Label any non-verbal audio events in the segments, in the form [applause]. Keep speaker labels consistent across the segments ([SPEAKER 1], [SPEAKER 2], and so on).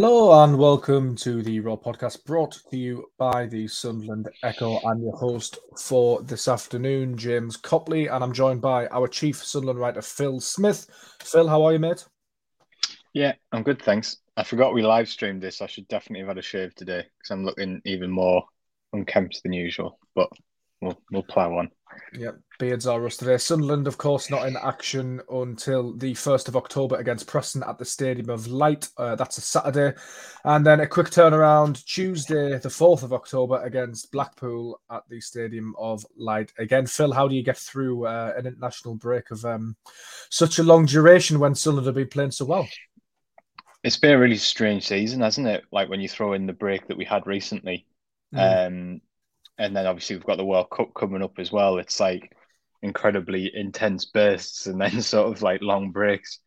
[SPEAKER 1] Hello and welcome to the Raw Podcast brought to you by the Sunderland Echo. I'm your host for this afternoon, James Copley, and I'm joined by our chief Sunderland writer, Phil Smith. Phil, how are you, mate?
[SPEAKER 2] Yeah, I'm good, thanks. I forgot we live streamed this. I should definitely have had a shave today because I'm looking even more unkempt than usual, but we'll, we'll plow on.
[SPEAKER 1] Yep, beards are us today. Sunderland, of course, not in action until the 1st of October against Preston at the Stadium of Light. Uh, that's a Saturday. And then a quick turnaround Tuesday, the 4th of October against Blackpool at the Stadium of Light. Again, Phil, how do you get through uh, an international break of um, such a long duration when Sunderland have been playing so well?
[SPEAKER 2] It's been a really strange season, hasn't it? Like when you throw in the break that we had recently. Mm. Um, and then obviously we've got the World Cup coming up as well. It's like incredibly intense bursts and then [laughs] sort of like long breaks.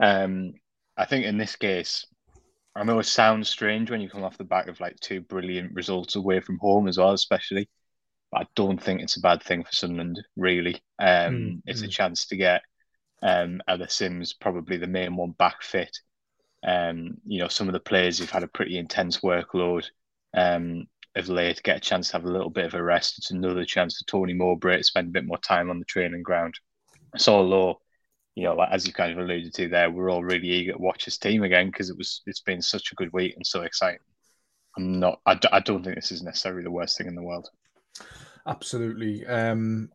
[SPEAKER 2] Um, I think in this case, I know it sounds strange when you come off the back of like two brilliant results away from home as well, especially. But I don't think it's a bad thing for Sunderland, really. Um, mm-hmm. It's a chance to get um, Ellis Simms, probably the main one, back fit. Um, you know, some of the players who've had a pretty intense workload. Um, of late get a chance to have a little bit of a rest. It's another chance for Tony Mowbray to spend a bit more time on the training ground. So although, you know, as you kind of alluded to there, we're all really eager to watch his team again because it was it's been such a good week and so exciting. I'm not. I, I don't think this is necessarily the worst thing in the world.
[SPEAKER 1] Absolutely. Um,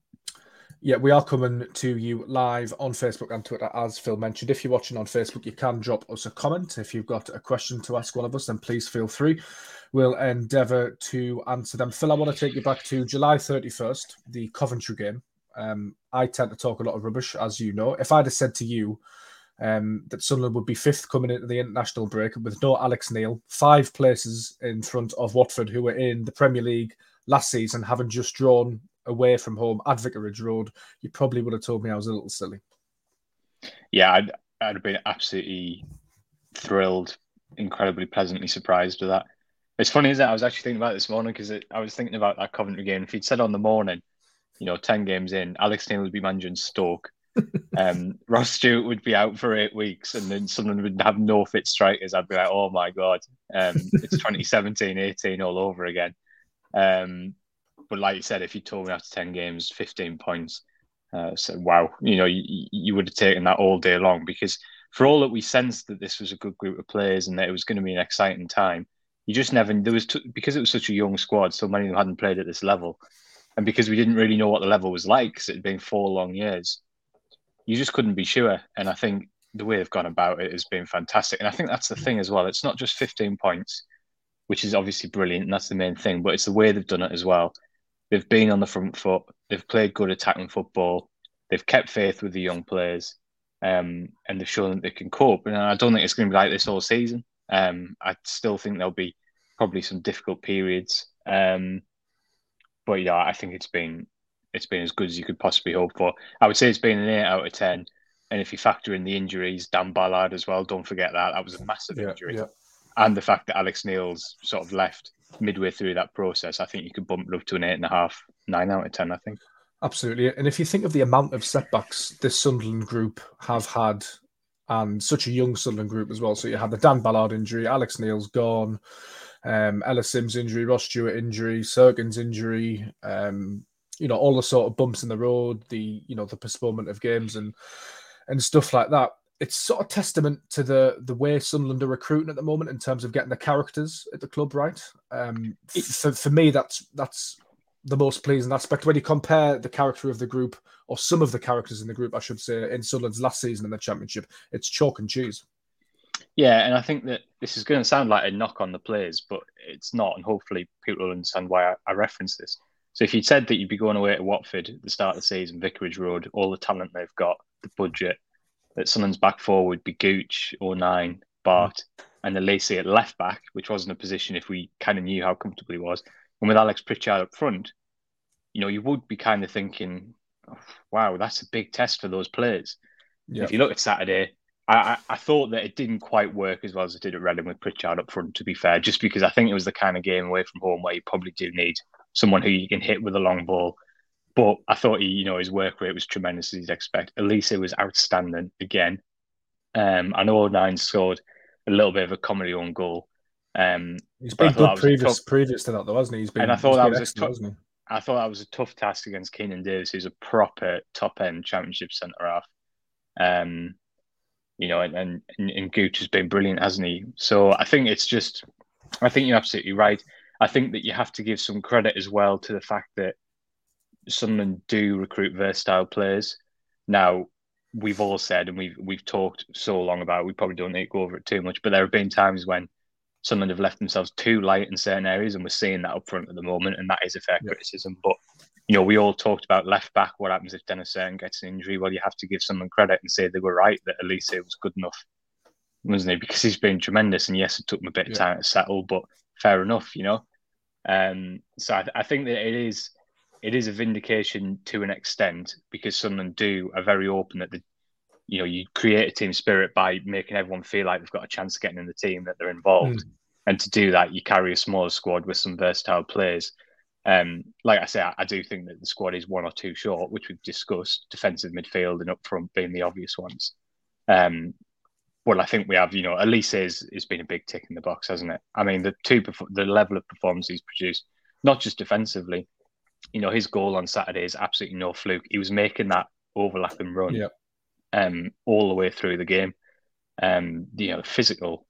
[SPEAKER 1] yeah, we are coming to you live on Facebook and Twitter, as Phil mentioned. If you're watching on Facebook, you can drop us a comment. If you've got a question to ask one of us, then please feel free we'll endeavour to answer them. Phil, I want to take you back to July 31st, the Coventry game. Um, I tend to talk a lot of rubbish, as you know. If I'd have said to you um, that Sunderland would be fifth coming into the international break with no Alex Neil, five places in front of Watford, who were in the Premier League last season, having just drawn away from home at Vicarage Road, you probably would have told me I was a little silly.
[SPEAKER 2] Yeah, I'd, I'd have been absolutely thrilled, incredibly pleasantly surprised with that. It's funny, isn't it? I was actually thinking about this morning because I was thinking about that Coventry game. If he'd said on the morning, you know, 10 games in, Alex Neil would be managing Stoke. [laughs] um, Ross Stewart would be out for eight weeks and then someone would have no fit strikers. I'd be like, oh my God, um, it's [laughs] 2017 18 all over again. Um, but like you said, if you told me after 10 games, 15 points, uh, so wow, you know, you, you would have taken that all day long because for all that we sensed that this was a good group of players and that it was going to be an exciting time, you just never there was t- because it was such a young squad. So many of them hadn't played at this level, and because we didn't really know what the level was like, because it had been four long years, you just couldn't be sure. And I think the way they've gone about it has been fantastic. And I think that's the thing as well. It's not just 15 points, which is obviously brilliant, and that's the main thing, but it's the way they've done it as well. They've been on the front foot. They've played good attacking football. They've kept faith with the young players, um, and they've shown that they can cope. And I don't think it's going to be like this all season. Um, I still think there'll be probably some difficult periods. Um, but yeah, I think it's been it's been as good as you could possibly hope for. I would say it's been an eight out of ten. And if you factor in the injuries, Dan Ballard as well, don't forget that that was a massive yeah, injury, yeah. and the fact that Alex Neil's sort of left midway through that process, I think you could bump it up to an eight and a half, nine out of ten. I think.
[SPEAKER 1] Absolutely, and if you think of the amount of setbacks this Sunderland group have had and such a young Sunderland group as well. So you had the Dan Ballard injury, Alex Neil's gone, um, Ellis Simms injury, Ross Stewart injury, Cirkin's injury, um, you know, all the sort of bumps in the road, the you know, the postponement of games and and stuff like that. It's sort of testament to the the way Sunderland are recruiting at the moment in terms of getting the characters at the club right. Um, for, for me, that's that's the most pleasing aspect when you compare the character of the group or some of the characters in the group, I should say, in Sunderland's last season in the Championship. It's chalk and cheese.
[SPEAKER 2] Yeah, and I think that this is going to sound like a knock on the players, but it's not, and hopefully people will understand why I, I reference this. So if you said that you'd be going away to Watford at the start of the season, Vicarage Road, all the talent they've got, the budget, that Sunderland's back four would be Gooch, or nine Batth, and Alese at left back, which wasn't a position if we kind of knew how comfortable he was. And with Alex Pritchard up front, you know, you would be kind of thinking, oh, wow, that's a big test for those players. Yep. If you look at Saturday, I, I, I, thought that it didn't quite work as well as it did at Reading with Pritchard up front, to be fair, just because I think it was the kind of game away from home where you probably do need someone who you can hit with a long ball. But I thought he, you know, his work rate was tremendous as you'd expect. Alese was outstanding again. Um, I know O'Nien scored a little bit of a comedy on goal. Um,
[SPEAKER 1] he's been good previous tough, previous to that, though, hasn't he? He's been,
[SPEAKER 2] and I thought that was a tough, I thought that was a tough task against Keinan Davis, who's a proper top end championship centre half. Um, you know, and, and and Gooch has been brilliant, hasn't he? So I think it's just, I think you're absolutely right. I think that you have to give some credit as well to the fact that Sunderland do recruit versatile players. Now, we've all said and we've we've talked so long about. It, we probably don't need to go over it too much, but there have been times when Sunderland have left themselves too light in certain areas, and we're seeing that up front at the moment, and that is a fair yeah. criticism. But you know, we all talked about left back. What happens if Dennis Cirkin gets an injury? Well, you have to give someone credit and say they were right that Alese was good enough, wasn't he? Because he's been tremendous, and yes, it took him a bit of time to settle, but fair enough, you know. Um, so I, th- I think that it is it is a vindication to an extent because Sunderland do are very open that the you know, you create a team spirit by making everyone feel like they've got a chance of getting in the team, that they're involved. Mm. And to do that, you carry a smaller squad with some versatile players. Um, like I say, I, I, do think that the squad is one or two short, which we've discussed, defensive midfield and up front being the obvious ones. Um, well, I think we have, you know, Alese is has been a big tick in the box, hasn't it? I mean, the two the level of performance he's produced, not just defensively, you know, his goal on Saturday is absolutely no fluke. He was making that overlapping run yep um, all the way through the game. Um, you know, physical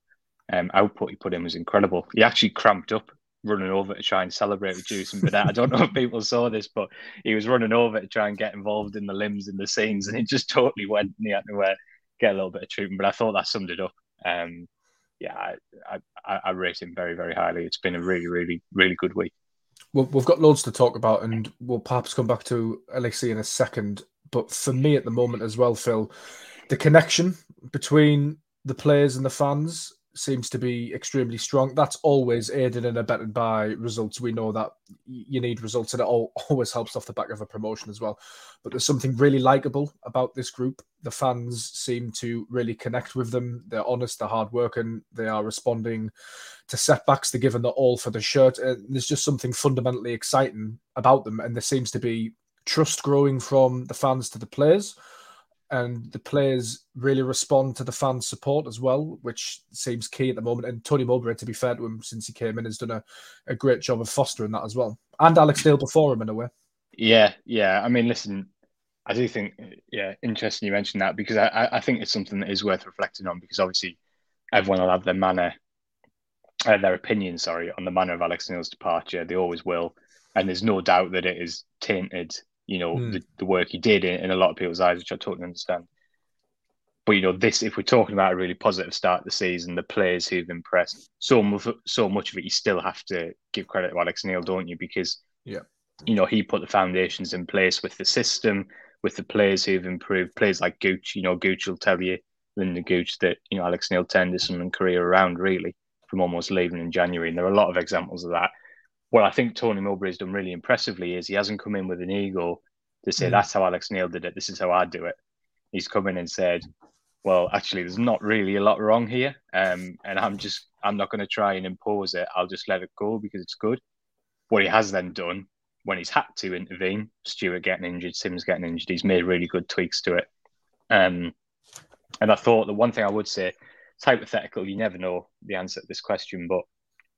[SPEAKER 2] um, output he put in was incredible. He actually cramped up running over to try and celebrate with Jewison Bennette. I don't know if people saw this, but he was running over to try and get involved in the limbs and the scenes, and it just totally went. And he had to uh, get a little bit of treatment. But I thought that summed it up. Um, yeah, I, I, I rate him very, very highly. It's been a really, really, really good week.
[SPEAKER 1] We've got loads to talk about, and we'll perhaps come back to Alese in a second. But for me at the moment as well, Phil, the connection between the players and the fans seems to be extremely strong. That's always aided and abetted by results. We know that you need results, and it all, [laughs] always helps off the back of a promotion as well. But there's something really likable about this group. The fans seem to really connect with them. They're honest, they're hardworking, they are responding to setbacks. They're giving the all for the shirt. And there's just something fundamentally exciting about them, and there seems to be trust growing from the fans to the players and the players really respond to the fans' support as well, which seems key at the moment. And Tony Mowbray, to be fair to him, since he came in, has done a, a great job of fostering that as well. And Alex Neil before him, in a way.
[SPEAKER 2] Yeah, yeah. I mean, listen, I do think, yeah, interesting you mentioned that because I, I think it's something that is worth reflecting on because obviously everyone will have their manner, uh, their opinion, sorry, on the manner of Alex Neil's departure. They always will. And there's no doubt that it is tainted you know, mm. the, the work he did in, in, a lot of people's eyes, which I totally understand. But you know, this if we're talking about a really positive start of the season, the players who've impressed, so much, so much of it, you still have to give credit to Alex Neil, don't you? Because
[SPEAKER 1] yeah,
[SPEAKER 2] you know, he put the foundations in place with the system, with the players who've improved. Players like Gooch, you know, Gooch will tell you, Lynden Gooch, that you know Alex Neil turned his and career around really from almost leaving in January, and there are a lot of examples of that what I think Tony Mowbray has done really impressively is he hasn't come in with an ego to say mm. that's how Alex Neil did it. This is how I do it. He's come in and said, "Well, actually, there's not really a lot wrong here, um, and I'm just I'm not going to try and impose it. I'll just let it go because it's good." What he has then done when he's had to intervene, Stewart getting injured, Simms getting injured, he's made really good tweaks to it. Um, and I thought the one thing I would say, it's hypothetical. You never know the answer to this question, but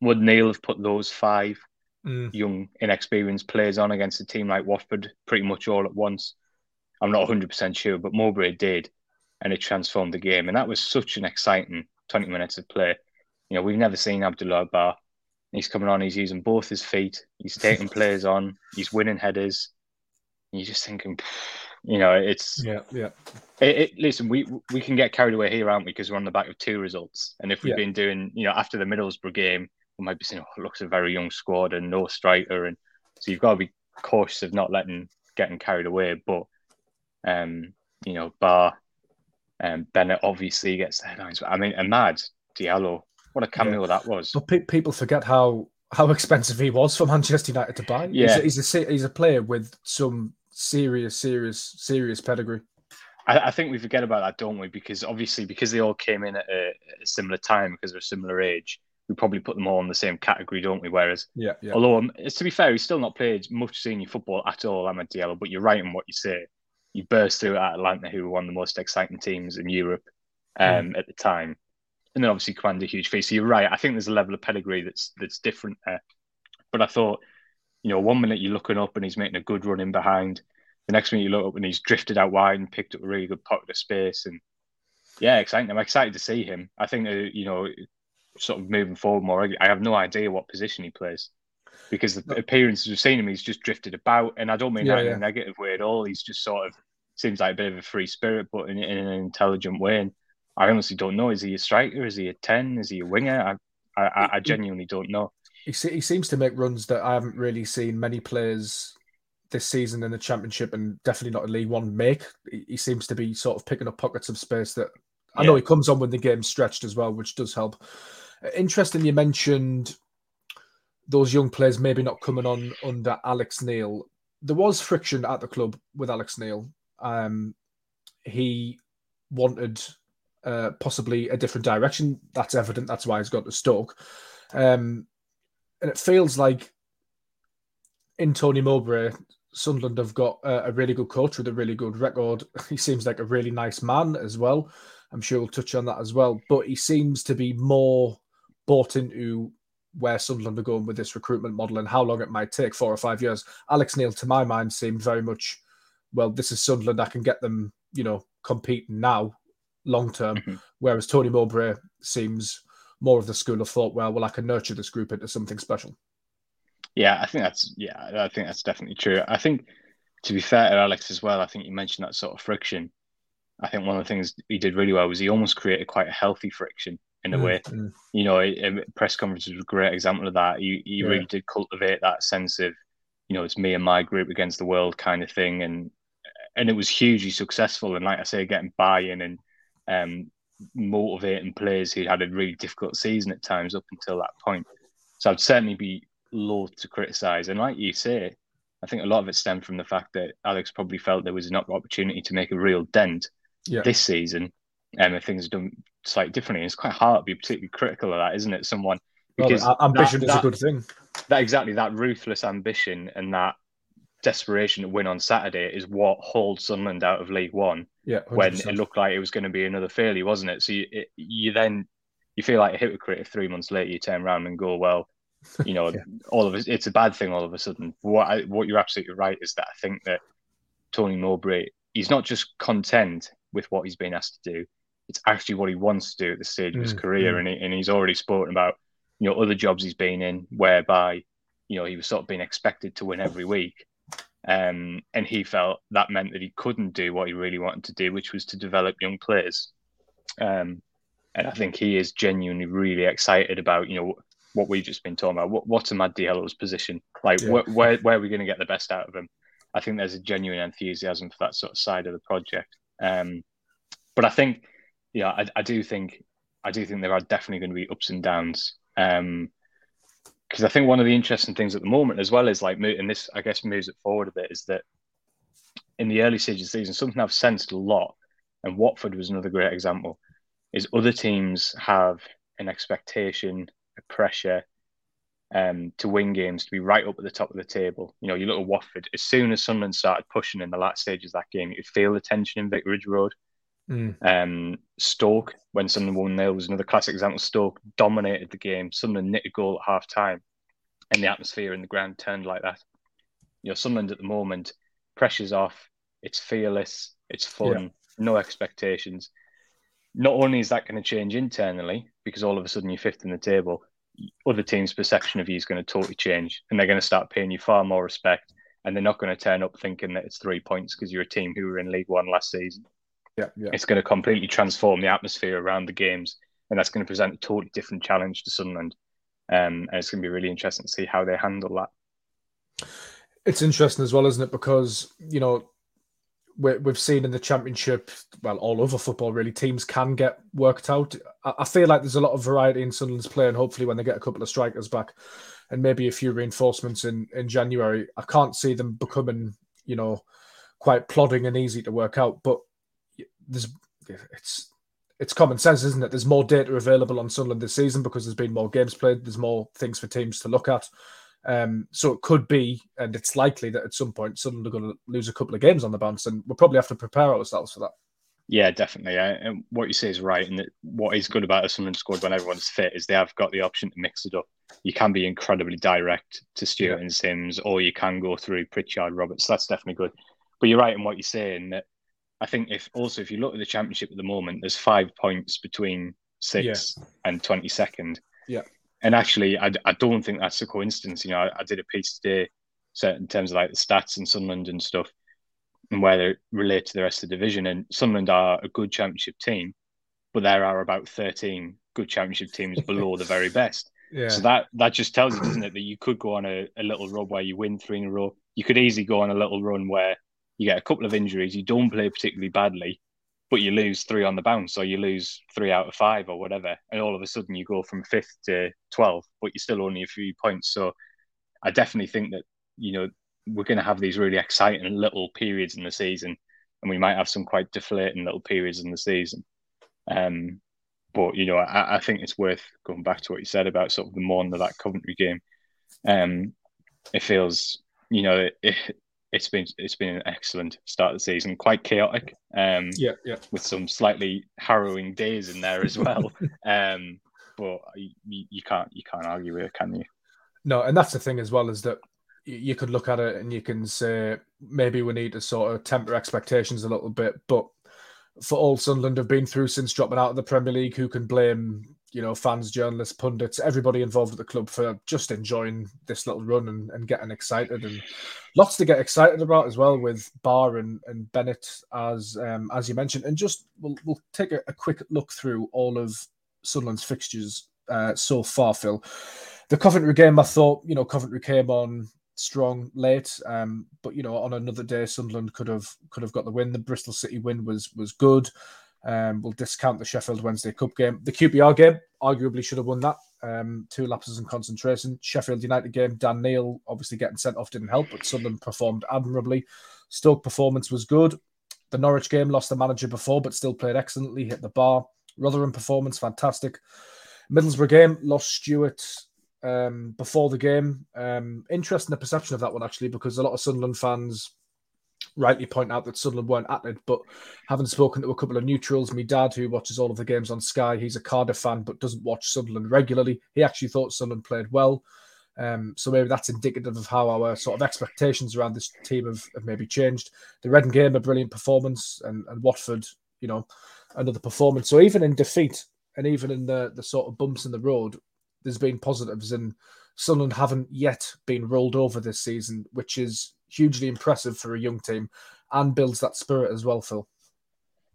[SPEAKER 2] would Neil have put those five mm. young, inexperienced players on against a team like Watford pretty much all at once. I'm not 100% sure, but Mowbray did, and it transformed the game. And that was such an exciting 20 minutes of play. You know, we've never seen Abdoullah Ba. He's coming on, he's using both his feet, he's taking [laughs] players on, he's winning headers. You're just thinking, you know, it's
[SPEAKER 1] yeah, yeah.
[SPEAKER 2] It, it, listen, we we can get carried away here, aren't we? Because we're on the back of two results, and if we've yeah. been doing, you know, after the Middlesbrough game, we might be saying, "Oh, looks a very young squad and no striker," and so you've got to be cautious of not letting getting carried away. But um, you know, Ba and um, Bennette obviously gets the headlines. But I mean, Amad Diallo, what a cameo yeah. that was.
[SPEAKER 1] But pe- people forget how how expensive he was for Manchester United to buy.
[SPEAKER 2] Yeah,
[SPEAKER 1] he's a, he's a, he's a player with some serious, serious, serious pedigree.
[SPEAKER 2] I, I, think we forget about that, don't we? Because obviously, because they all came in at a, a similar time, because they're a similar age, we probably put them all in the same category, don't we? Whereas,
[SPEAKER 1] yeah, yeah.
[SPEAKER 2] although um, to be fair, he's still not played much senior football at all, Amad Diallo. But you're right in what you say. He burst through at Atalanta, who were one of the most exciting teams in Europe um, mm. at the time. and then obviously command a huge fee. So you're right. I think there's a level of pedigree that's that's different there. But I thought, you know, one minute you're looking up and he's making a good run in behind. The next minute you look up and he's drifted out wide and picked up a really good pocket of space. And yeah, exciting. I'm excited to see him. I think, uh, you know, sort of moving forward more, I have no idea what position he plays because the appearances we've seen him, he's just drifted about. And I don't mean yeah, that in a negative way at all. He's just sort of seems like a bit of a free spirit, but in, in an intelligent way. And I honestly don't know. Is he a striker? Is he a 10? Is he a winger? I, I, I genuinely don't know.
[SPEAKER 1] He, he seems to make runs that I haven't really seen many players this season in the championship and definitely not in League One make. He seems to be sort of picking up pockets of space that I know he comes on when the game's stretched as well, which does help. Interesting, you mentioned those young players maybe not coming on under Alex Neil. There was friction at the club with Alex Neil. Um, he wanted uh, possibly a different direction. That's evident. That's why he's got to Stoke. Um, and it feels like in Tony Mowbray, Sunderland have got a, a, really good coach with a really good record. [laughs] He seems like a really nice man as well. I'm sure we'll touch on that as well. But he seems to be more bought into where Sunderland are going with this recruitment model and how long it might take four or five years. Alex Neil, to my mind, seemed very much, well, this is Sunderland. I can get them, you know, competing now, long term. Mm-hmm. Whereas Tony Mowbray seems more of the school of thought, well, well, I can nurture this group into something special.
[SPEAKER 2] Yeah, I think that's yeah, I think that's definitely true. I think to be fair to Alex as well, I think you mentioned that sort of friction. I think one of the things he did really well was he almost created quite a healthy friction in a mm, way. Mm. You know, press conferences was a great example of that. You, he yeah. really did cultivate that sense of, you know, it's me and my group against the world kind of thing, and and it was hugely successful. And like I say, getting buy-in and um, motivating players who had a really difficult season at times up until that point. So I'd certainly be loath to criticise. And like you say, I think a lot of it stemmed from the fact that Alex probably felt there was an opportunity to make a real dent yeah. this season. Um, if things are done slightly differently, it's quite hard to be particularly critical of that, isn't it? Someone
[SPEAKER 1] because well, ambition that, is that, a good thing.
[SPEAKER 2] That exactly that ruthless ambition and that desperation to win on Saturday is what holds Sunderland out of League One.
[SPEAKER 1] Yeah,
[SPEAKER 2] 100%. when it looked like it was going to be another failure, wasn't it? So you, it, you then you feel like a hypocrite if three months later you turn around and go, well, you know, [laughs] yeah. all of it, it's a bad thing all of a sudden. What I, what you're absolutely right is that I think that Tony Mowbray, he's not just content with what he's been asked to do. It's actually what he wants to do at this stage of his mm, career, mm. and he, and he's already spoken about you know other jobs he's been in whereby you know he was sort of being expected to win every week, um, and he felt that meant that he couldn't do what he really wanted to do, which was to develop young players. Um, and I think he is genuinely really excited about you know what we've just been talking about. What, what's Amad Diallo's position? Like, yeah. wh- where where are we going to get the best out of him? I think there's a genuine enthusiasm for that sort of side of the project. Um, but I think, yeah, I, I, do think, I do think there are definitely going to be ups and downs. Um, because I think one of the interesting things at the moment, as well, is like, and this I guess moves it forward a bit, is that in the early stages of the season, something I've sensed a lot, and Watford was another great example, is other teams have an expectation a pressure um, to win games, to be right up at the top of the table. You know, you look at Watford, as soon as Sunderland started pushing in the last stages of that game, you could feel the tension in Vicarage Road. Mm. Um, Stoke, when Sunderland won there was another classic example. Stoke dominated the game. Sunderland knit a goal at half time, and the atmosphere in the ground turned like that. You know, Sunderland at the moment, pressure's off, it's fearless, it's fun, yeah. no expectations. Not only is that going to change internally, because all of a sudden you're fifth in the table, other teams' perception of you is going to totally change, and they're going to start paying you far more respect, and they're not going to turn up thinking that it's three points because you're a team who were in League One last season.
[SPEAKER 1] Yeah, yeah.
[SPEAKER 2] It's going to completely transform the atmosphere around the games, and that's going to present a totally different challenge to Sunderland. Um, and it's going to be really interesting to see how they handle that.
[SPEAKER 1] It's interesting as well, isn't it? Because you know we've seen in the championship, well, all over football, really, teams can get worked out. I feel like there's a lot of variety in Sunderland's play, and hopefully, when they get a couple of strikers back and maybe a few reinforcements in in January, I can't see them becoming, you know, quite plodding and easy to work out. But there's it's it's common sense, isn't it? There's more data available on Sunderland this season because there's been more games played. There's more things for teams to look at. Um, so it could be, and it's likely that at some point Sunderland are going to lose a couple of games on the bounce, and we'll probably have to prepare ourselves for that.
[SPEAKER 2] Yeah, definitely. And what you say is right. And what is good about a Sunderland squad when everyone's fit is they have got the option to mix it up. You can be incredibly direct to Stewart yeah. and Simms, or you can go through Pritchard, Roberts. That's definitely good. But you're right in what you're saying. That I think if also if you look at the championship at the moment, there's five points between six yeah. and twenty second.
[SPEAKER 1] Yeah.
[SPEAKER 2] And actually, I, I don't think that's a coincidence. You know, I, I did a piece today, in terms of like the stats in Sunderland and stuff and where they relate to the rest of the division. And Sunderland are a good championship team, but there are about 13 good championship teams below the very best. [laughs]
[SPEAKER 1] Yeah.
[SPEAKER 2] So that that just tells you, doesn't it, that you could go on a, a little run where you win three in a row. You could easily go on a little run where you get a couple of injuries, you don't play particularly badly, but you lose three on the bounce, or you lose three out of five, or whatever, and all of a sudden you go from fifth to twelve, but you're still only a few points. So I definitely think that you know we're going to have these really exciting little periods in the season, and we might have some quite deflating little periods in the season. Um, but you know, I, I, think it's worth going back to what you said about sort of the morning of that Coventry game. Um, it feels, you know, it, it, has been it's been an excellent start of the season, quite chaotic. Um,
[SPEAKER 1] yeah, yeah,
[SPEAKER 2] with some slightly harrowing days in there as well. [laughs] um, but you, you can't you can't argue with it, can you?
[SPEAKER 1] No, and that's the thing as well is that you could look at it and you can say maybe we need to sort of temper expectations a little bit. But for all Sunderland have been through since dropping out of the Premier League, who can blame you know fans, journalists, pundits, everybody involved at the club for just enjoying this little run and, and getting excited and lots to get excited about as well with Ba and, and Bennette as um, as you mentioned. And just we'll we'll take a, a quick look through all of Sunderland's fixtures uh, so far, Phil. The Coventry game, I thought, you know, Coventry came on strong late. Um, but you know, on another day, Sunderland could have could have got the win. The Bristol City win was was good. Um, we'll discount the Sheffield Wednesday Cup game. The QPR game arguably should have won that. Um, two lapses in concentration. Sheffield United game, Dan Neil obviously getting sent off didn't help, but Sunderland performed admirably. Stoke performance was good. The Norwich game lost the manager before, but still played excellently, hit the bar. Rotherham performance fantastic. Middlesbrough game lost Stewart um, before the game. Um, interesting the perception of that one actually, because a lot of Sunderland fans rightly point out that Sunderland weren't at it. But having spoken to a couple of neutrals, my dad who watches all of the games on Sky, he's a Cardiff fan but doesn't watch Sunderland regularly. He actually thought Sunderland played well. Um, so maybe that's indicative of how our sort of expectations around this team have, have maybe changed. The Reading game, a brilliant performance, and, and Watford, you know, another performance. So even in defeat and even in the the sort of bumps in the road, there's been positives, and Sunderland haven't yet been rolled over this season, which is hugely impressive for a young team and builds that spirit as well, Phil.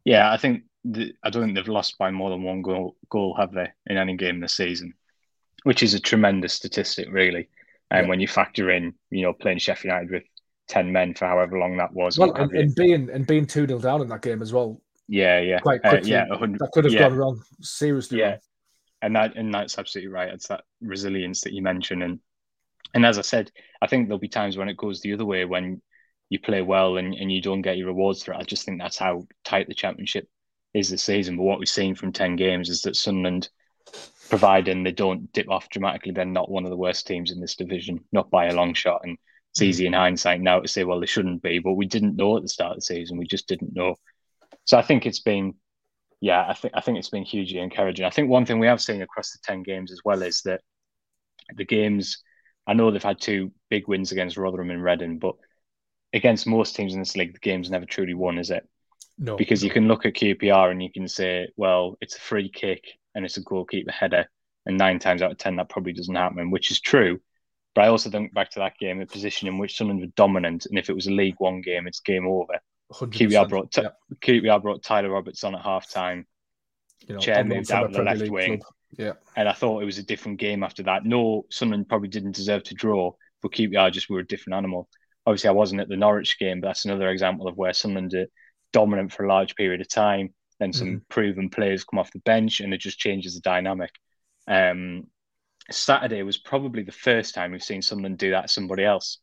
[SPEAKER 2] Yeah, I think the, I don't think they've lost by more than one goal, goal have they, in any game this season, which is a tremendous statistic, really. And yeah. when you factor in, you know, playing Sheffield United with ten men for however long that was,
[SPEAKER 1] well, and, and being and being two 0 down in that game as well.
[SPEAKER 2] Yeah, yeah,
[SPEAKER 1] quite quickly. Uh, yeah, that could have yeah. gone wrong seriously.
[SPEAKER 2] Yeah,
[SPEAKER 1] wrong
[SPEAKER 2] and that and that's absolutely right. It's that resilience that you mentioned, and and as I said, I think there'll be times when it goes the other way when you play well and, and you don't get your rewards for it. I just think that's how tight the championship is this season. But what we've seen from ten games is that Sunderland, providing they don't dip off dramatically, they're not one of the worst teams in this division, not by a long shot. And it's mm. easy in hindsight now to say, well, they shouldn't be, but we didn't know at the start of the season. We just didn't know. So I think it's been yeah, I think I think it's been hugely encouraging. I think one thing we have seen across the ten games as well is that the games. I know they've had two big wins against Rotherham and Reading, but against most teams in this league, the game's never truly won, is it?
[SPEAKER 1] No.
[SPEAKER 2] Because you can look at QPR and you can say, well, it's a free kick and it's a goalkeeper header, and nine times out of ten that probably doesn't happen, which is true. But I also think back to that game, a position in which Sunderland were dominant, and if it was a League One game, it's game over. QPR brought yeah. QPR brought Tyler Roberts on at half time. You know, Chair moved out the left League wing. Club.
[SPEAKER 1] Yeah.
[SPEAKER 2] And I thought it was a different game after that. No, Sunderland probably didn't deserve to draw, but QPR just were a different animal. Obviously, I wasn't at the Norwich game, but that's another example of where Sunderland are dominant for a large period of time. Then some mm-hmm. proven players come off the bench, and it just changes the dynamic. Um, Saturday was probably the first time we've seen Sunderland do that to somebody else,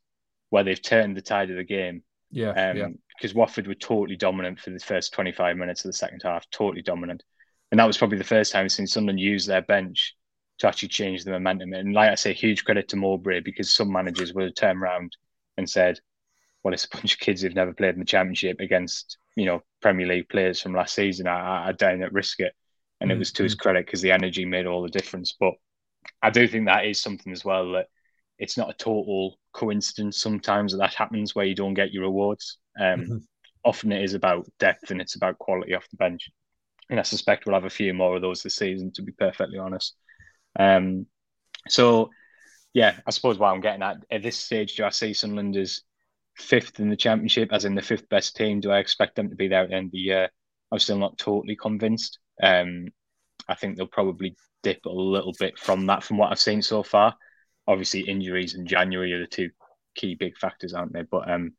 [SPEAKER 2] where they've turned the tide of the game.
[SPEAKER 1] Yeah, um, yeah
[SPEAKER 2] because Watford were totally dominant for the first 25 minutes of the second half, totally dominant. And that was probably the first time since Sunderland used their bench to actually change the momentum. And like I say, huge credit to Mowbray because some managers would have turned around and said, well, it's a bunch of kids who've never played in the championship against you know Premier League players from last season, I, I not risk it, and mm-hmm. it was to his mm-hmm. credit because the energy made all the difference. But I do think that is something as well that it's not a total coincidence sometimes that that happens where you don't get your rewards. Um, mm-hmm. Often it is about depth and it's about quality off the bench. And I suspect we'll have a few more of those this season, to be perfectly honest. Um, so, yeah, I suppose what I'm getting at at this stage, do I see Sunderland as fifth in the championship, as in the fifth best team? Do I expect them to be there at the end of the year? I'm still not totally convinced. Um, I think they'll probably dip a little bit from that, from what I've seen so far. Obviously, injuries in January are the two key big factors, aren't they? But um,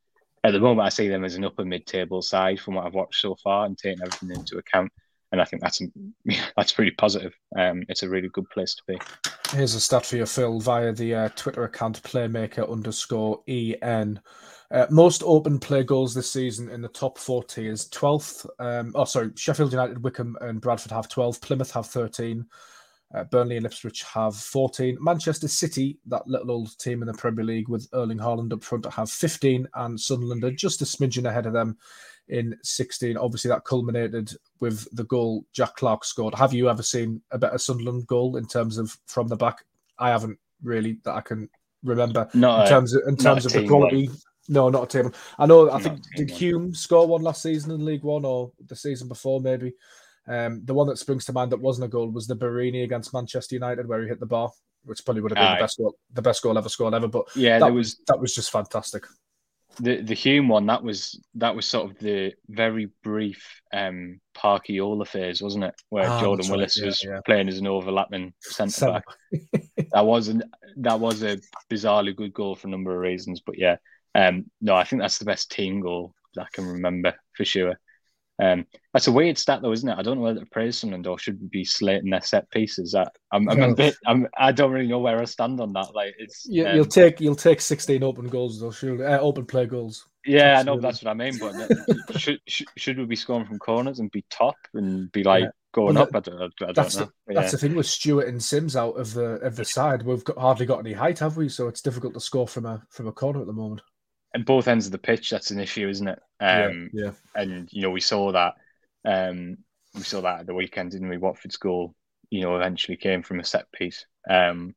[SPEAKER 2] at the moment, I see them as an upper mid-table side from what I've watched so far and taking everything into account. And I think that's [laughs] that's pretty positive. Um, it's a really good place to be.
[SPEAKER 1] Here's a stat for you, Phil, via the uh, Twitter account playmaker underscore en. Uh, most open play goals this season in the top 40 is 12th. Um, oh, sorry, Sheffield United, Wycombe, and Bradford have 12. Plymouth have 13. Uh, Burnley and Ipswich have 14. Manchester City, that little old team in the Premier League with Erling Haaland up front, have 15. And Sunderland are just a smidgen ahead of them in 16. Obviously, that culminated with the goal Jack Clarke scored. Have you ever seen a better Sunderland goal in terms of from the back? I haven't really that I can remember.
[SPEAKER 2] Not
[SPEAKER 1] in terms of in terms of the quality. One. No, not a team. I know. I not think did Hume score one last season in League One or the season before, maybe. Um, the one that springs to mind that wasn't a goal was the Borini against Manchester United, where he hit the bar, which probably would have been Aye. the best goal, the best goal ever scored ever. But yeah, that was that was just fantastic.
[SPEAKER 2] The the Hume one that was that was sort of the very brief um Parky Ola phase, wasn't it? Where ah, Jordan Willis right. yeah, was yeah. playing as an overlapping centre back. that wasn't that was a bizarrely good goal for a number of reasons, but yeah, um, no, I think that's the best team goal that I can remember for sure. Um, that's a weird stat, though, isn't it? I don't know whether to praise Sunderland or should be slating their set pieces. I, I'm, I'm a bit. I'm. I don't really know where I stand on that. Like, it's.
[SPEAKER 1] You, will um, take. You'll take 16 open goals, though. Surely, uh, open play goals.
[SPEAKER 2] Yeah, Absolutely. I know that's what I mean. But should, should, should we be scoring from corners and be top and be like yeah. going well, up? I don't, I don't
[SPEAKER 1] that's
[SPEAKER 2] know.
[SPEAKER 1] The, That's the thing with Stewart and Simms out of the of the side. We've got, hardly got any height, have we? So it's difficult to score from a from a corner at the moment.
[SPEAKER 2] And both ends of the pitch, that's an issue, isn't it?
[SPEAKER 1] Um, yeah, yeah.
[SPEAKER 2] And you know, we saw that um, we saw that at the weekend, didn't we? Watford's goal, you know, eventually came from a set piece. Um,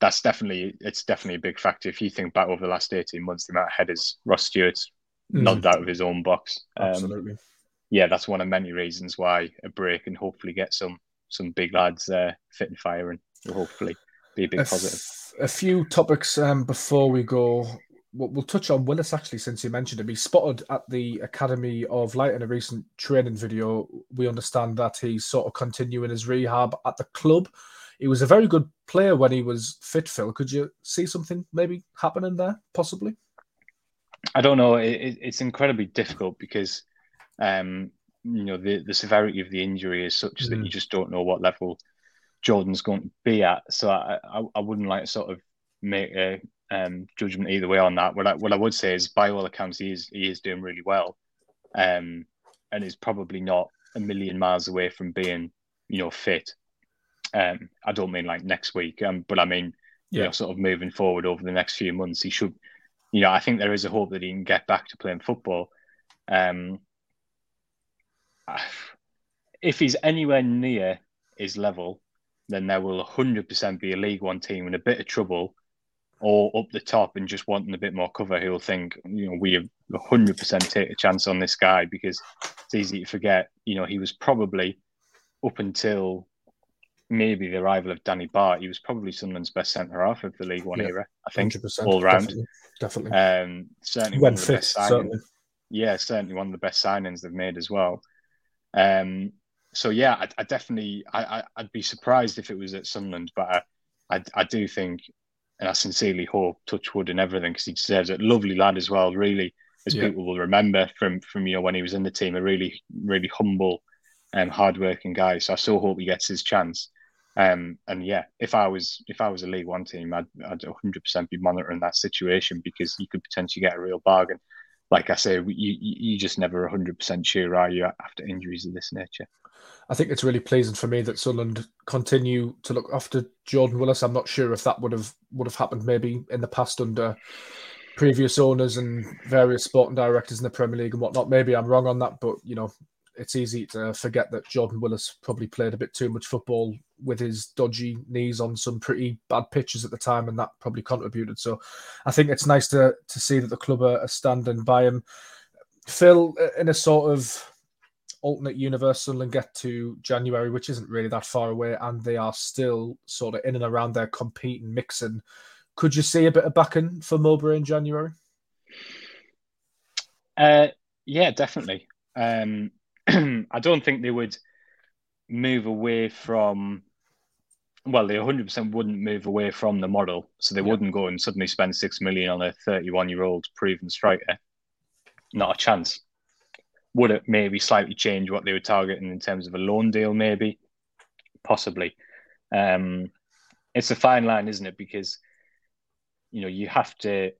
[SPEAKER 2] that's definitely it's definitely a big factor. If you think back over the last eighteen months, the amount of headers Ross Stewart's mm. knocked out of his own box.
[SPEAKER 1] Um, Absolutely.
[SPEAKER 2] Yeah, that's one of many reasons why a break and hopefully get some some big lads uh, fit and firing. Will hopefully be a big a positive.
[SPEAKER 1] F- a few topics um, before we go we'll, we'll touch on Willis actually, since you mentioned him. He spotted at the Academy of Light in a recent training video. We understand that he's sort of continuing his rehab at the club. He was a very good player when he was fit, Phil. Could you see something maybe happening there, possibly?
[SPEAKER 2] I don't know. It, it's incredibly difficult because, um, you know, the, the severity of the injury is such mm. that you just don't know what level Jordan's going to be at. So I, I, I wouldn't like to sort of make a um, judgment either way on that. What I, what I would say is, by all accounts, he is he is doing really well, um, and is probably not a million miles away from being, you know, fit. Um, I don't mean like next week, um, but I mean, yeah. you know, sort of moving forward over the next few months, he should. You know, I think there is a hope that he can get back to playing football. Um, if he's anywhere near his level, then there will 100% be a League One team in a bit of trouble or up the top and just wanting a bit more cover, who'll think, you know, we have 100% take a chance on this guy because it's easy to forget, you know, he was probably up until maybe the arrival of Danny Batth, he was probably Sunderland's best centre half of the League One yeah, era, I think, all round.
[SPEAKER 1] Definitely. definitely.
[SPEAKER 2] Um, certainly
[SPEAKER 1] when fit, certainly.
[SPEAKER 2] Yeah, certainly one of the best signings they've made as well. Um, so yeah, I, I definitely, I, I, would be surprised if it was at Sunderland, but I, I, I do think and I sincerely hope Touchwood and everything because he deserves it. Lovely lad as well, really, as yeah. people will remember from from you know when he was in the team, a really really humble and um, hardworking guy. So I so hope he gets his chance. Um, and yeah, if I was if I was a League One team, I'd I'd 100% be monitoring that situation because you could potentially get a real bargain. Like I say, you you just never 100% sure are you after injuries of this nature.
[SPEAKER 1] I think it's really pleasing for me that Sunderland continue to look after Jordan Willis. I'm not sure if that would have would have happened maybe in the past under previous owners and various sporting directors in the Premier League and whatnot. Maybe I'm wrong on that, but you know, it's easy to forget that Jordan Willis probably played a bit too much football with his dodgy knees on some pretty bad pitches at the time, and that probably contributed. So, I think it's nice to to see that the club are, standing by him. Phil, in a sort of alternate universe, and get to January, which isn't really that far away, and they are still sort of in and around there competing, mixing. Could you see a bit of backing for Mowbray in January?
[SPEAKER 2] Uh, yeah, definitely. Um, [clears throat] I don't think they would move away from. Well, they 100% wouldn't move away from the model, so they yeah. wouldn't go and suddenly spend six million on a 31-year-old proven striker. Not a chance. Would it maybe slightly change what they were targeting in terms of a loan deal? Maybe, possibly. Um, it's a fine line, isn't it? Because you know you have to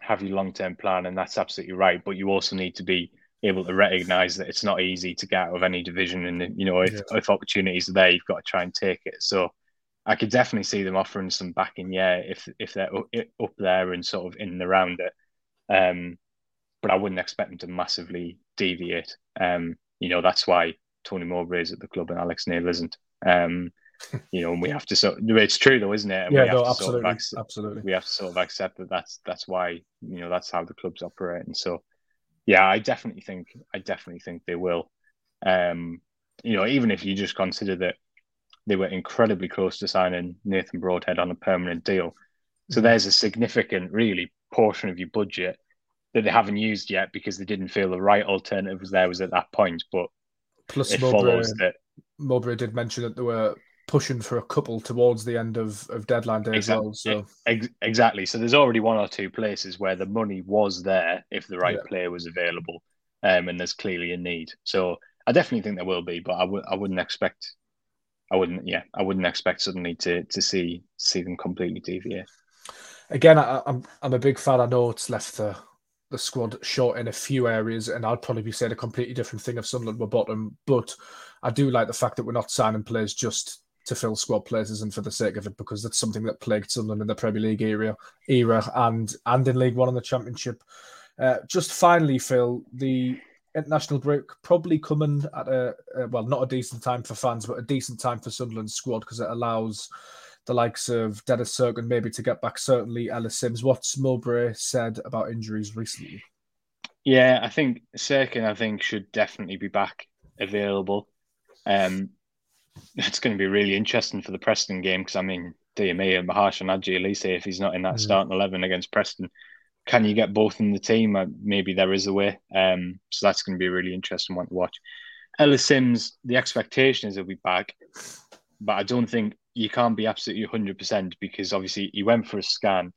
[SPEAKER 2] have your long-term plan, and that's absolutely right. But you also need to be able to recognize that it's not easy to get out of any division, and you know if, yeah. if opportunities are there, you've got to try and take it. So I could definitely see them offering some backing, yeah, if if they're up there and sort of in and around it. Um, but I wouldn't expect them to massively deviate. Um, you know that's why Tony Mowbray is at the club and Alex Neil isn't. Um, [laughs] you know, and we have to sort. It's true though, isn't it?
[SPEAKER 1] yeah, no, absolutely, sort of absolutely.
[SPEAKER 2] We have to sort of accept that that's that's why you know that's how the club's operate, and so yeah, I definitely think I definitely think they will. Um, you know, even if you just consider that they were incredibly close to signing Nathan Broadhead on a permanent deal, so mm-hmm. there's a significant, really, portion of your budget that they haven't used yet because they didn't feel the right alternative was there was at that point. But
[SPEAKER 1] plus, it Mowbray, follows that Mowbray did mention that there were pushing for a couple towards the end of, of deadline day exactly, as well. So
[SPEAKER 2] ex- exactly. So there's already one or two places where the money was there if the right yeah. player was available, um, and there's clearly a need. So I definitely think there will be, but I would I wouldn't expect. I wouldn't, yeah, I wouldn't expect suddenly to to see see them completely deviate.
[SPEAKER 1] Again, I, I'm I'm a big fan. I know it's left the the squad short in a few areas, and I'd probably be saying a completely different thing if Sunderland were bottom. But I do like the fact that we're not signing players just to fill squad places and for the sake of it, because that's something that plagued Sunderland in the Premier League era, era and and in League One and the Championship. Uh, just finally, Phil, the international break probably coming at a, a, well, not a decent time for fans, but a decent time for Sunderland's squad because it allows the likes of Dennis Cirkin maybe to get back. Certainly, Ellis Simms. What's Mowbray said about injuries recently?
[SPEAKER 2] Yeah, I think Cirkin, I think, should definitely be back available. Um, it's going to be really interesting for the Preston game because I mean, dear me, Mahesh and Aji Alese, if he's not in that mm. starting eleven against Preston, can you get both in the team? Uh, maybe there is a way. Um, so that's going to be a really interesting one to watch. Ellis Simms, the expectation is he'll be back, but I don't think you can't be absolutely hundred percent because obviously he went for a scan,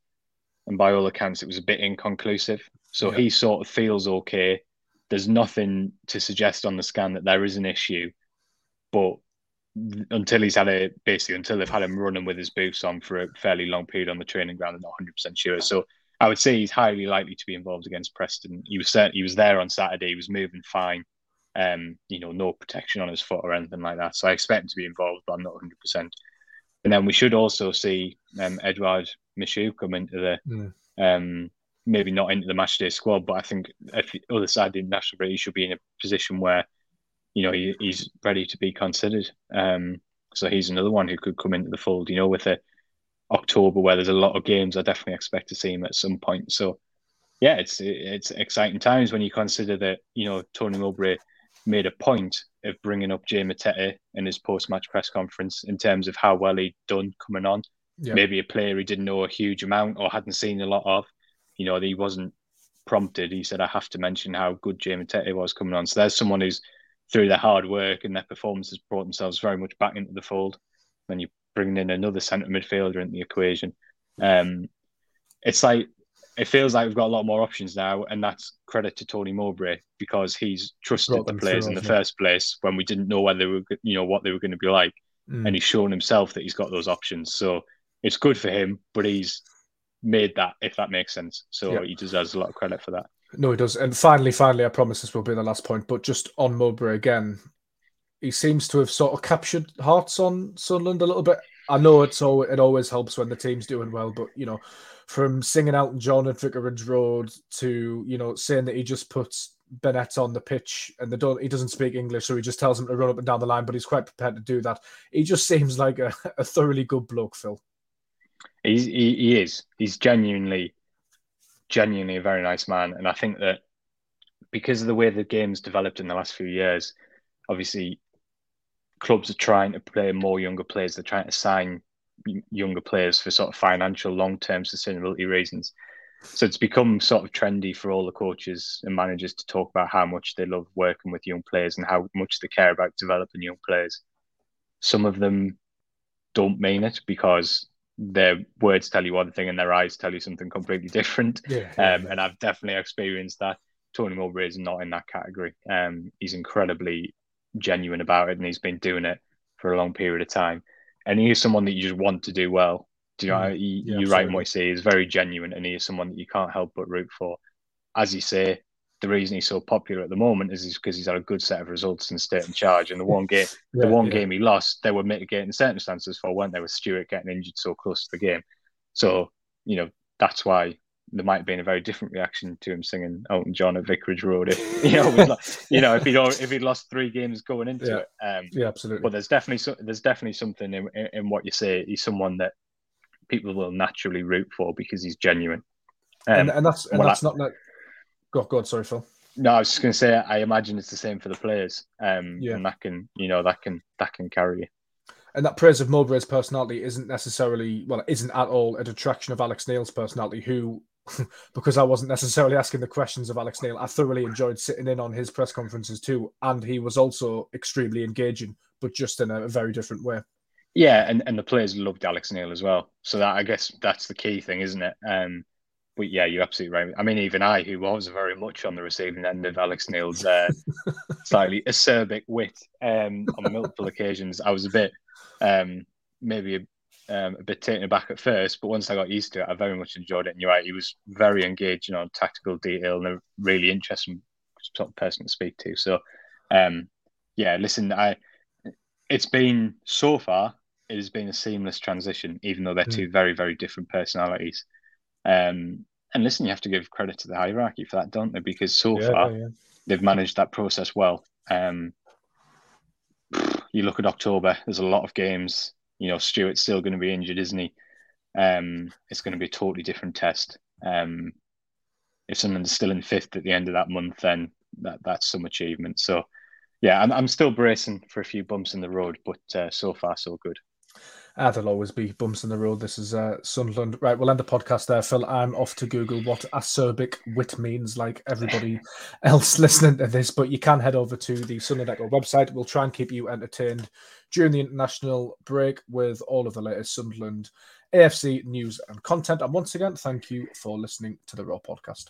[SPEAKER 2] and by all accounts it was a bit inconclusive. So yeah. he sort of feels okay. There's nothing to suggest on the scan that there is an issue, but until he's had a basically until they've had him running with his boots on for a fairly long period on the training ground. I'm not 100 percent sure. So I would say he's highly likely to be involved against Preston. He was he was there on Saturday. He was moving fine. Um, you know, no protection on his foot or anything like that. So I expect him to be involved, but I'm not 100. And then we should also see um, Edouard Michut come into the mm. um, maybe not into the matchday squad, but I think if the other side the national break, he should be in a position where you know, he, he's ready to be considered. Um, so he's another one who could come into the fold. You know, with a October where there's a lot of games, I definitely expect to see him at some point. So yeah, it's it's exciting times when you consider that you know Tony Mowbray made a point of bringing up Jay Matete in his post-match press conference in terms of how well he'd done coming on. Yeah. Maybe a player he didn't know a huge amount or hadn't seen a lot of. You know, he wasn't prompted. He said, "I have to mention how good Jay Matete was coming on." So there's someone who's through their hard work and their performances brought themselves very much back into the fold. When you bring in another centre midfielder into the equation, um, it's like it feels like we've got a lot more options now, and that's credit to Tony Mowbray because he's trusted the players in the first place when we didn't know whether they were, you know, what they were going to be like, mm. and he's shown himself that he's got those options. So it's good for him, but he's made that, if that makes sense. So yeah. he deserves a lot of credit for that.
[SPEAKER 1] No, he does. And finally, finally, I promise this will be the last point. But just on Mowbray again, he seems to have sort of captured hearts on Sunderland a little bit. I know it's all it always helps when the team's doing well, but you know, from singing Elton John at Vicarage Road to you know saying that he just puts Bennette on the pitch and they don't he doesn't speak English, so he just tells him to run up and down the line, but he's quite prepared to do that. He just seems like a, [laughs] a thoroughly good bloke, Phil.
[SPEAKER 2] He's, he, he is. He's genuinely, genuinely a very nice man. And I think that because of the way the game's developed in the last few years, obviously clubs are trying to play more younger players. They're trying to sign younger players for sort of financial long term sustainability reasons. So it's become sort of trendy for all the coaches and managers to talk about how much they love working with young players and how much they care about developing young players. Some of them don't mean it because their words tell you one thing and their eyes tell you something completely different.
[SPEAKER 1] Yeah,
[SPEAKER 2] um, and I've definitely experienced that. Tony Mowbray is not in that category. Um, he's incredibly genuine about it and he's been doing it for a long period of time. And he is someone that you just want to do well. Do you know? Mm, he, yeah, you're right in what. He's very genuine, and he is someone that you can't help but root for. As you say, the reason he's so popular at the moment is because he's had a good set of results and stayed in charge. And the one game, [laughs] yeah, the one yeah. game he lost, there were mitigating circumstances for, weren't there? With Stewart getting injured so close to the game, so you know that's why there might have been a very different reaction to him singing Elton John at Vicarage Road. If, [laughs] you know, you know, if he'd if he'd lost three games going into
[SPEAKER 1] yeah.
[SPEAKER 2] it. Um,
[SPEAKER 1] yeah, absolutely.
[SPEAKER 2] But there's definitely so, there's definitely something in, in, in what you say. He's someone that people will naturally root for because he's genuine.
[SPEAKER 1] Um, and, and that's and that's not like. Go, go on, sorry, Phil.
[SPEAKER 2] No, I was just going to say. I imagine it's the same for the players. Um,
[SPEAKER 1] yeah.
[SPEAKER 2] and that can you know that can that can carry you.
[SPEAKER 1] And that praise of Mowbray's personality isn't necessarily well, it isn't at all a detraction of Alex Neil's personality, who [laughs] because I wasn't necessarily asking the questions of Alex Neil. I thoroughly enjoyed sitting in on his press conferences too, and he was also extremely engaging, but just in a very different way.
[SPEAKER 2] Yeah, and, and the players loved Alex Neil as well. So that I guess that's the key thing, isn't it? Um, but yeah, you're absolutely right. I mean, even I, who was very much on the receiving end of Alex Neil's uh, [laughs] slightly acerbic wit um, on multiple occasions, I was a bit um, maybe a, um, a, bit taken aback at first, but once I got used to it, I very much enjoyed it. And you're right, he was very engaged, engaging on tactical detail and a really interesting sort of person to speak to. So, um, yeah, listen, I it's been so far it has been a seamless transition, even though they're mm. two very, very different personalities. Um, and listen, you have to give credit to the hierarchy for that, don't they? Because so yeah, far yeah. they've managed that process well. Um, you look at October, there's a lot of games. You know, Stewart's still going to be injured, isn't he? Um, it's going to be a totally different test. Um, if someone's still in fifth at the end of that month, then that that's some achievement. So, yeah, I'm I'm still bracing for a few bumps in the road, but uh, so far so good.
[SPEAKER 1] Uh, there'll always be bumps in the road. This is uh, Sunderland. Right, we'll end the podcast there, Phil. I'm off to Google what acerbic wit means, like everybody [laughs] else listening to this. But you can head over to the Sunderland Echo website. We'll try and keep you entertained during the international break with all of the latest Sunderland AFC news and content. And once again, thank you for listening to the Raw podcast.